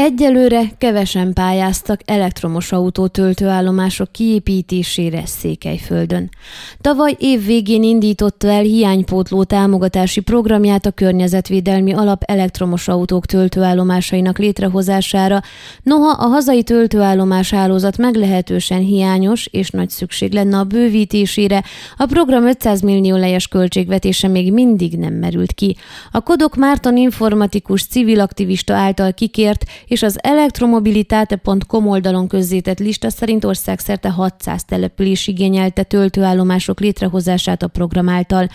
Egyelőre kevesen pályáztak elektromos autó töltőállomások kiépítésére Székelyföldön. Tavaly év végén indította el hiánypótló támogatási programját a Környezetvédelmi Alap elektromos autók töltőállomásainak létrehozására, noha a hazai töltőállomás hálózat meglehetősen hiányos és nagy szükség lenne a bővítésére, a program 500 millió lejes költségvetése még mindig nem merült ki. A Kodok Márton informatikus civil aktivista által kikért és az elektromobilitate.com oldalon közzétett lista szerint országszerte 600 település igényelte töltőállomások létrehozását a program által.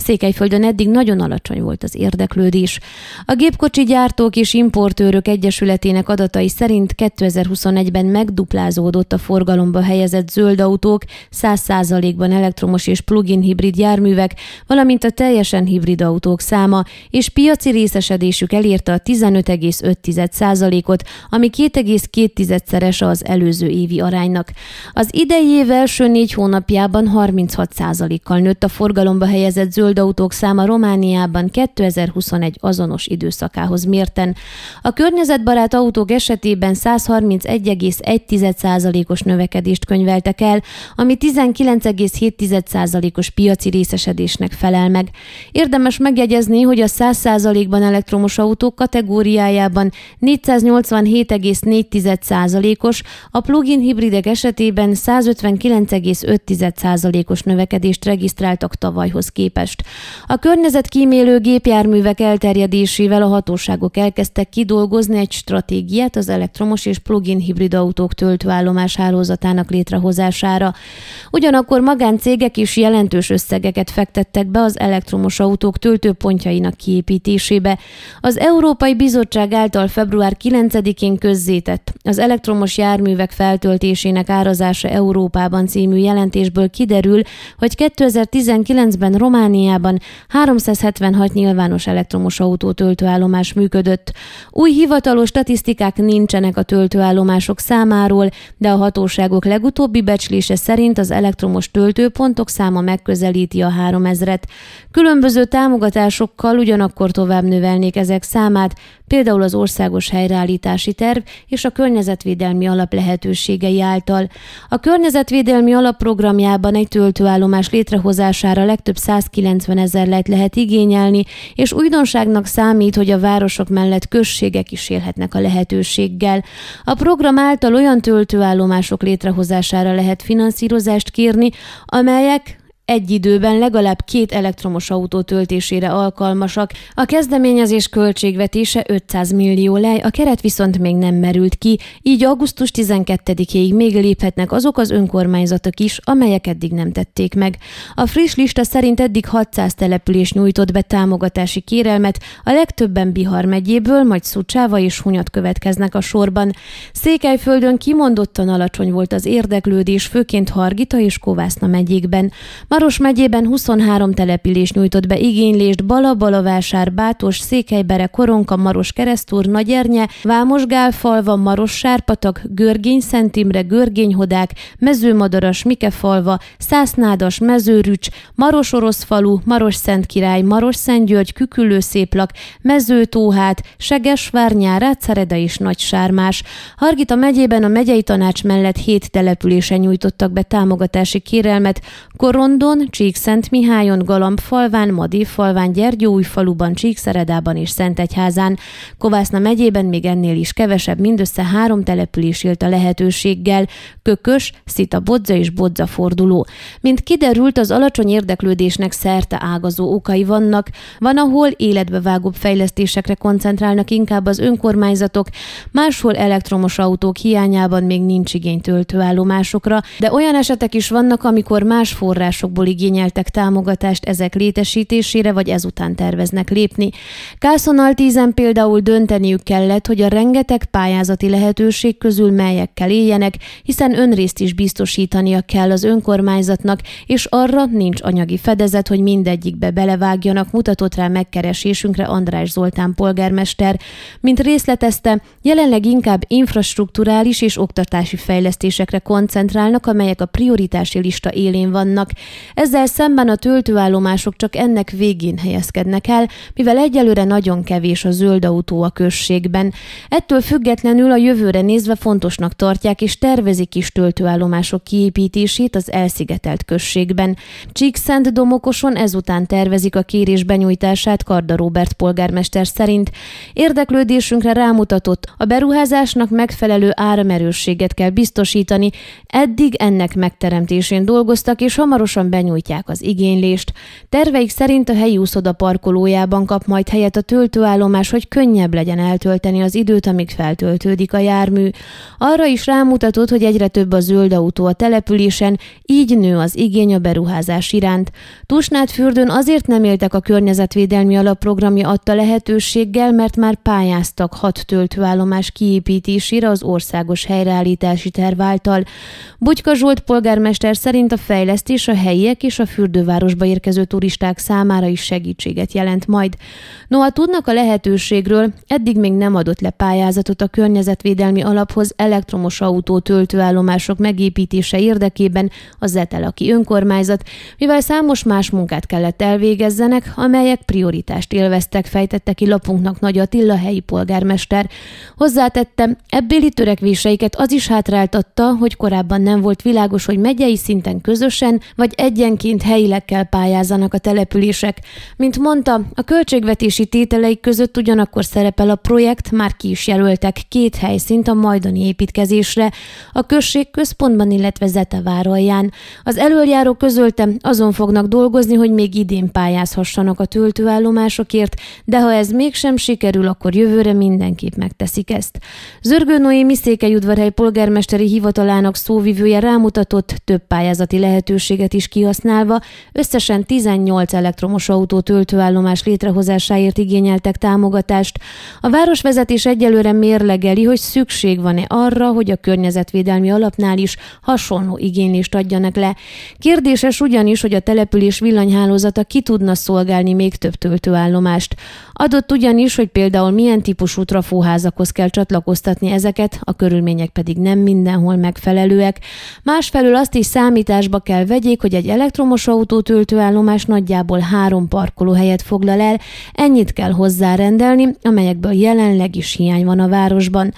Székelyföldön eddig nagyon alacsony volt az érdeklődés. A gépkocsi gyártók és importőrök egyesületének adatai szerint 2021-ben megduplázódott a forgalomba helyezett zöld autók, 100%-ban elektromos és plug-in hibrid járművek, valamint a teljesen hibrid autók száma, és piaci részesedésük elérte a 15,5%-ot, ami 2,2-szerese az előző évi aránynak. Az idei év első négy hónapjában 36%-kal nőtt a forgalomba helyezett zöld zöld autók száma Romániában 2021 azonos időszakához mérten. A környezetbarát autók esetében 131,1%-os növekedést könyveltek el, ami 19,7%-os piaci részesedésnek felel meg. Érdemes megjegyezni, hogy a 100%-ban elektromos autók kategóriájában 487,4%-os, a plug-in hibridek esetében 159,5%-os növekedést regisztráltak tavalyhoz képest. A környezetkímélő gépjárművek elterjedésével a hatóságok elkezdtek kidolgozni egy stratégiát az elektromos és plug-in hibrid autók töltőállomás hálózatának létrehozására. Ugyanakkor magáncégek is jelentős összegeket fektettek be az elektromos autók töltőpontjainak kiépítésébe. Az Európai Bizottság által február 9-én közzétett az elektromos járművek feltöltésének árazása Európában című jelentésből kiderül, hogy 2019-ben Románia Romániában 376 nyilvános elektromos autó töltőállomás működött. Új hivatalos statisztikák nincsenek a töltőállomások számáról, de a hatóságok legutóbbi becslése szerint az elektromos töltőpontok száma megközelíti a 3000-et. Különböző támogatásokkal ugyanakkor tovább növelnék ezek számát, például az országos helyreállítási terv és a környezetvédelmi alap lehetőségei által. A környezetvédelmi alap programjában egy töltőállomás létrehozására legtöbb 190 ezer lejt lehet igényelni, és újdonságnak számít, hogy a városok mellett községek is élhetnek a lehetőséggel. A program által olyan töltőállomások létrehozására lehet finanszírozást kérni, amelyek egy időben legalább két elektromos autó töltésére alkalmasak. A kezdeményezés költségvetése 500 millió lej, a keret viszont még nem merült ki, így augusztus 12-ig még léphetnek azok az önkormányzatok is, amelyek eddig nem tették meg. A friss lista szerint eddig 600 település nyújtott be támogatási kérelmet, a legtöbben Bihar megyéből, majd Szucsáva és Hunyat következnek a sorban. Székelyföldön kimondottan alacsony volt az érdeklődés, főként Hargita és Kovászna megyékben. Maros megyében 23 település nyújtott be igénylést Bala, Balavásár, Bátos, Székelybere, Koronka, Maros Keresztúr, Nagyernye, Vámos Gálfalva, Maros Sárpatak, Görgény, Szentimre, Görgényhodák, Mezőmadaras, Mikefalva, Szásznádas, Mezőrücs, Maros Oroszfalu, Maros Szentkirály, Maros Szentgyörgy, Küküllő Széplak, Mezőtóhát, Segesvárnyár, Rácszereda és Nagy Sármás. Hargita megyében a megyei tanács mellett hét településen nyújtottak be támogatási kérelmet, Korondon, Szombaton, Csíkszentmihályon, Galambfalván, falván, Gyergyóújfaluban, Csíkszeredában és Szentegyházán. Kovászna megyében még ennél is kevesebb, mindössze három település élt a lehetőséggel, Kökös, Szita Bodza és Bodza forduló. Mint kiderült, az alacsony érdeklődésnek szerte ágazó okai vannak, van, ahol életbevágóbb fejlesztésekre koncentrálnak inkább az önkormányzatok, máshol elektromos autók hiányában még nincs igény töltőállomásokra, de olyan esetek is vannak, amikor más forrásokból igényeltek támogatást ezek létesítésére, vagy ezután terveznek lépni. Kászonaltízen például dönteniük kellett, hogy a rengeteg pályázati lehetőség közül melyekkel éljenek, hiszen önrészt is biztosítania kell az önkormányzatnak, és arra nincs anyagi fedezet, hogy mindegyikbe belevágjanak, mutatott rá megkeresésünkre András Zoltán polgármester. Mint részletezte, jelenleg inkább infrastruktúrális és oktatási fejlesztésekre koncentrálnak, amelyek a prioritási lista élén vannak. Ezzel szemben a töltőállomások csak ennek végén helyezkednek el, mivel egyelőre nagyon kevés a zöld autó a községben. Ettől függetlenül a jövőre nézve fontosnak tartják és tervezik is töltőállomások kiépítését az elszigetelt községben. Csíkszent Domokoson ezután tervezik a kérés benyújtását Karda Robert polgármester szerint. Érdeklődésünkre rámutatott, a beruházásnak megfelelő áramerősséget kell biztosítani, eddig ennek megteremtésén dolgoztak, és hamarosan benyújtják az igénylést. Terveik szerint a helyi úszoda parkolójában kap majd helyet a töltőállomás, hogy könnyebb legyen eltölteni az időt, amíg feltöltődik a jármű. Arra is rámutatott, hogy egyre több a zöld autó a településen, így nő az igény a beruházás iránt. Tusnádfürdőn azért nem éltek a környezetvédelmi alapprogramja adta lehetőséggel, mert már pályáztak hat töltőállomás kiépítésére az országos helyreállítási terv által. Bugyka Zsolt polgármester szerint a fejlesztés a helyiek és a fürdővárosba érkező turisták számára is segítséget jelent majd. Noha tudnak a lehetőségről, eddig még nem adott le pályázatot a környezetvédelmi alaphoz elektromos autó töltőállomások megépítése érdekében a Zetelaki önkormányzat, mivel számos más munkát kellett elvégezzenek, amelyek prioritást élveztek, fejtette ki lapunknak Nagy Attila helyi polgármester. Hozzátette, ebbéli törekvéseiket az is hátráltatta, hogy korábban nem volt világos, hogy megyei szinten közösen vagy egyenként helyileg kell pályázanak a települések. Mint mondta, a költségvetési tételeik között ugyanakkor szerepel a projekt, már ki is jelöltek két helyszínt a majdani építkezésre, a község központban, illetve Zetevárolján. Az előjáró közölte, azon fognak dolgozni, hogy még idén pályázhassanak a töltőállomásokért, de ha ez mégsem sikerül, akkor jövőre mindenképp megteszik ezt. Zörgő Noémi Székelyudvarhely polgármesteri hivatalának szóvivője rámutatott több pályázati lehetőséget is kihasználva, összesen 18 elektromos autó töltőállomás létrehozásáért igényeltek támogatást. A városvezetés egyelőre mérlegeli, hogy szükség van-e arra, hogy a környezetvédelmi alapnál is hasonló igénylést adjanak le. Kérdéses ugyanis, hogy a település villanyhálózata ki tudna szolgálni még több töltőállomást. Adott ugyanis, hogy például milyen típusú trafóházakhoz kell csatlakoztatni ezeket, a körülmények pedig nem mindenhol megfelelőek. Másfelől azt is számításba kell vegyék, hogy egy elektromos autó töltőállomás nagyjából három parkolóhelyet foglal el, ennyit kell hozzárendelni, amelyekből jelenleg is hiány van a városban.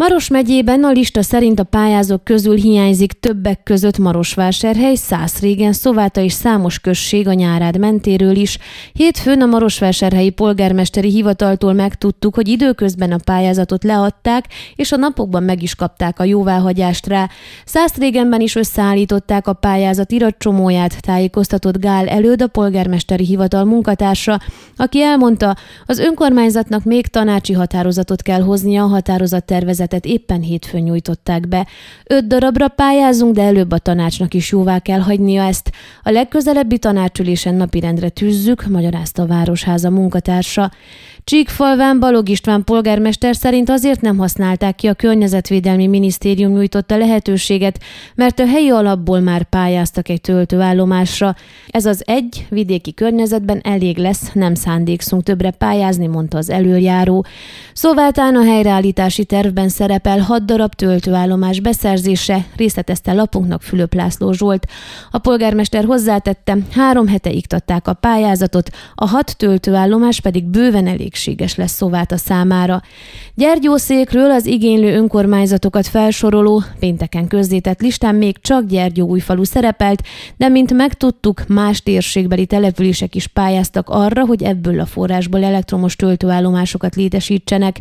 Maros megyében a lista szerint a pályázók közül hiányzik többek között Marosvásárhely, Szászrégen, Szováta és számos község a nyárád mentéről is. Hétfőn a Marosvásárhelyi polgármesteri hivataltól megtudtuk, hogy időközben a pályázatot leadták, és a napokban meg is kapták a jóváhagyást rá. Szászrégenben is összeállították a pályázat iratcsomóját, tájékoztatott Gál előd a polgármesteri hivatal munkatársa, aki elmondta, az önkormányzatnak még tanácsi határozatot kell hoznia a határozat tervezet tervezetet éppen hétfőn nyújtották be. Öt darabra pályázunk, de előbb a tanácsnak is jóvá kell hagynia ezt. A legközelebbi tanácsülésen napirendre tűzzük, magyarázta a Városháza munkatársa. Csíkfalván Balog István polgármester szerint azért nem használták ki a Környezetvédelmi Minisztérium nyújtotta lehetőséget, mert a helyi alapból már pályáztak egy töltőállomásra. Ez az egy vidéki környezetben elég lesz, nem szándékszunk többre pályázni, mondta az előjáró. Szóváltán a helyreállítási tervben szerepel hat darab töltőállomás beszerzése, részletezte lapunknak Fülöp László Zsolt. A polgármester hozzátette, három hete iktatták a pályázatot, a hat töltőállomás pedig bőven elégséges lesz Szóváta számára. Gyergyószékről az igénylő önkormányzatokat felsoroló, pénteken közzétett listán még csak Gyergyó újfalu szerepelt, de mint megtudtuk, más térségbeli települések is pályáztak arra, hogy ebből a forrásból elektromos töltőállomásokat létesítsenek.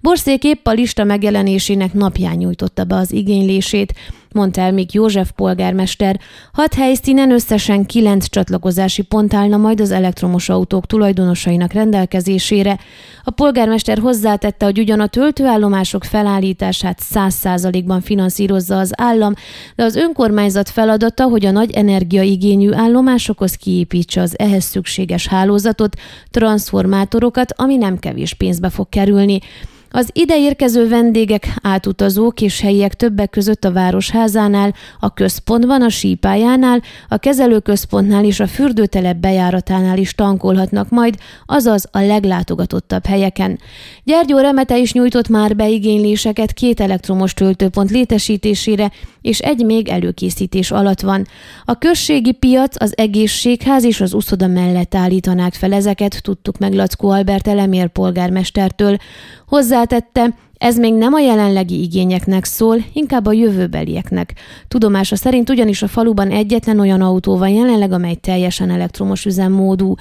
Borszék épp a lista megjelenésének napján nyújtotta be az igénylését mondta el még József polgármester. Hat helyszínen összesen kilenc csatlakozási pont állna majd az elektromos autók tulajdonosainak rendelkezésére. A polgármester hozzátette, hogy ugyan a töltőállomások felállítását száz százalékban finanszírozza az állam, de az önkormányzat feladata, hogy a nagy energiaigényű állomásokhoz kiépítse az ehhez szükséges hálózatot, transformátorokat, ami nem kevés pénzbe fog kerülni. Az ide érkező vendégek, átutazók és helyiek többek között a Városházánál, a központban, a sípájánál, a kezelőközpontnál és a fürdőtelep bejáratánál is tankolhatnak majd, azaz a leglátogatottabb helyeken. Gyergyó Remete is nyújtott már beigényléseket két elektromos töltőpont létesítésére, és egy még előkészítés alatt van. A községi piac, az egészségház és az uszoda mellett állítanák fel ezeket, tudtuk meg Lackó Albert Elemér polgármestertől. mäletate ez még nem a jelenlegi igényeknek szól, inkább a jövőbelieknek. Tudomása szerint ugyanis a faluban egyetlen olyan autó van jelenleg, amely teljesen elektromos üzemmódú.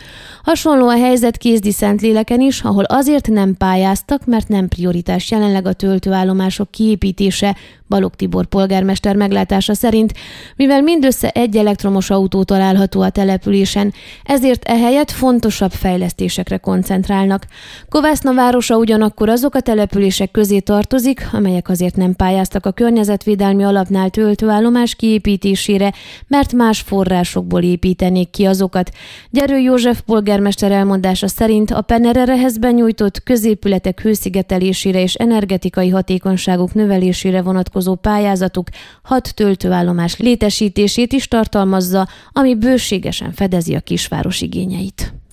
Hasonló a helyzet Kézdi Szentléleken is, ahol azért nem pályáztak, mert nem prioritás jelenleg a töltőállomások kiépítése, Balog Tibor polgármester meglátása szerint, mivel mindössze egy elektromos autó található a településen, ezért ehelyett fontosabb fejlesztésekre koncentrálnak. Kovászna városa ugyanakkor azok a települések közé tartozik, amelyek azért nem pályáztak a környezetvédelmi alapnál töltőállomás kiépítésére, mert más forrásokból építenék ki azokat. Gyerő József polgármester elmondása szerint a Penererehez benyújtott középületek hőszigetelésére és energetikai hatékonyságuk növelésére vonatkozó pályázatuk hat töltőállomás létesítését is tartalmazza, ami bőségesen fedezi a kisváros igényeit.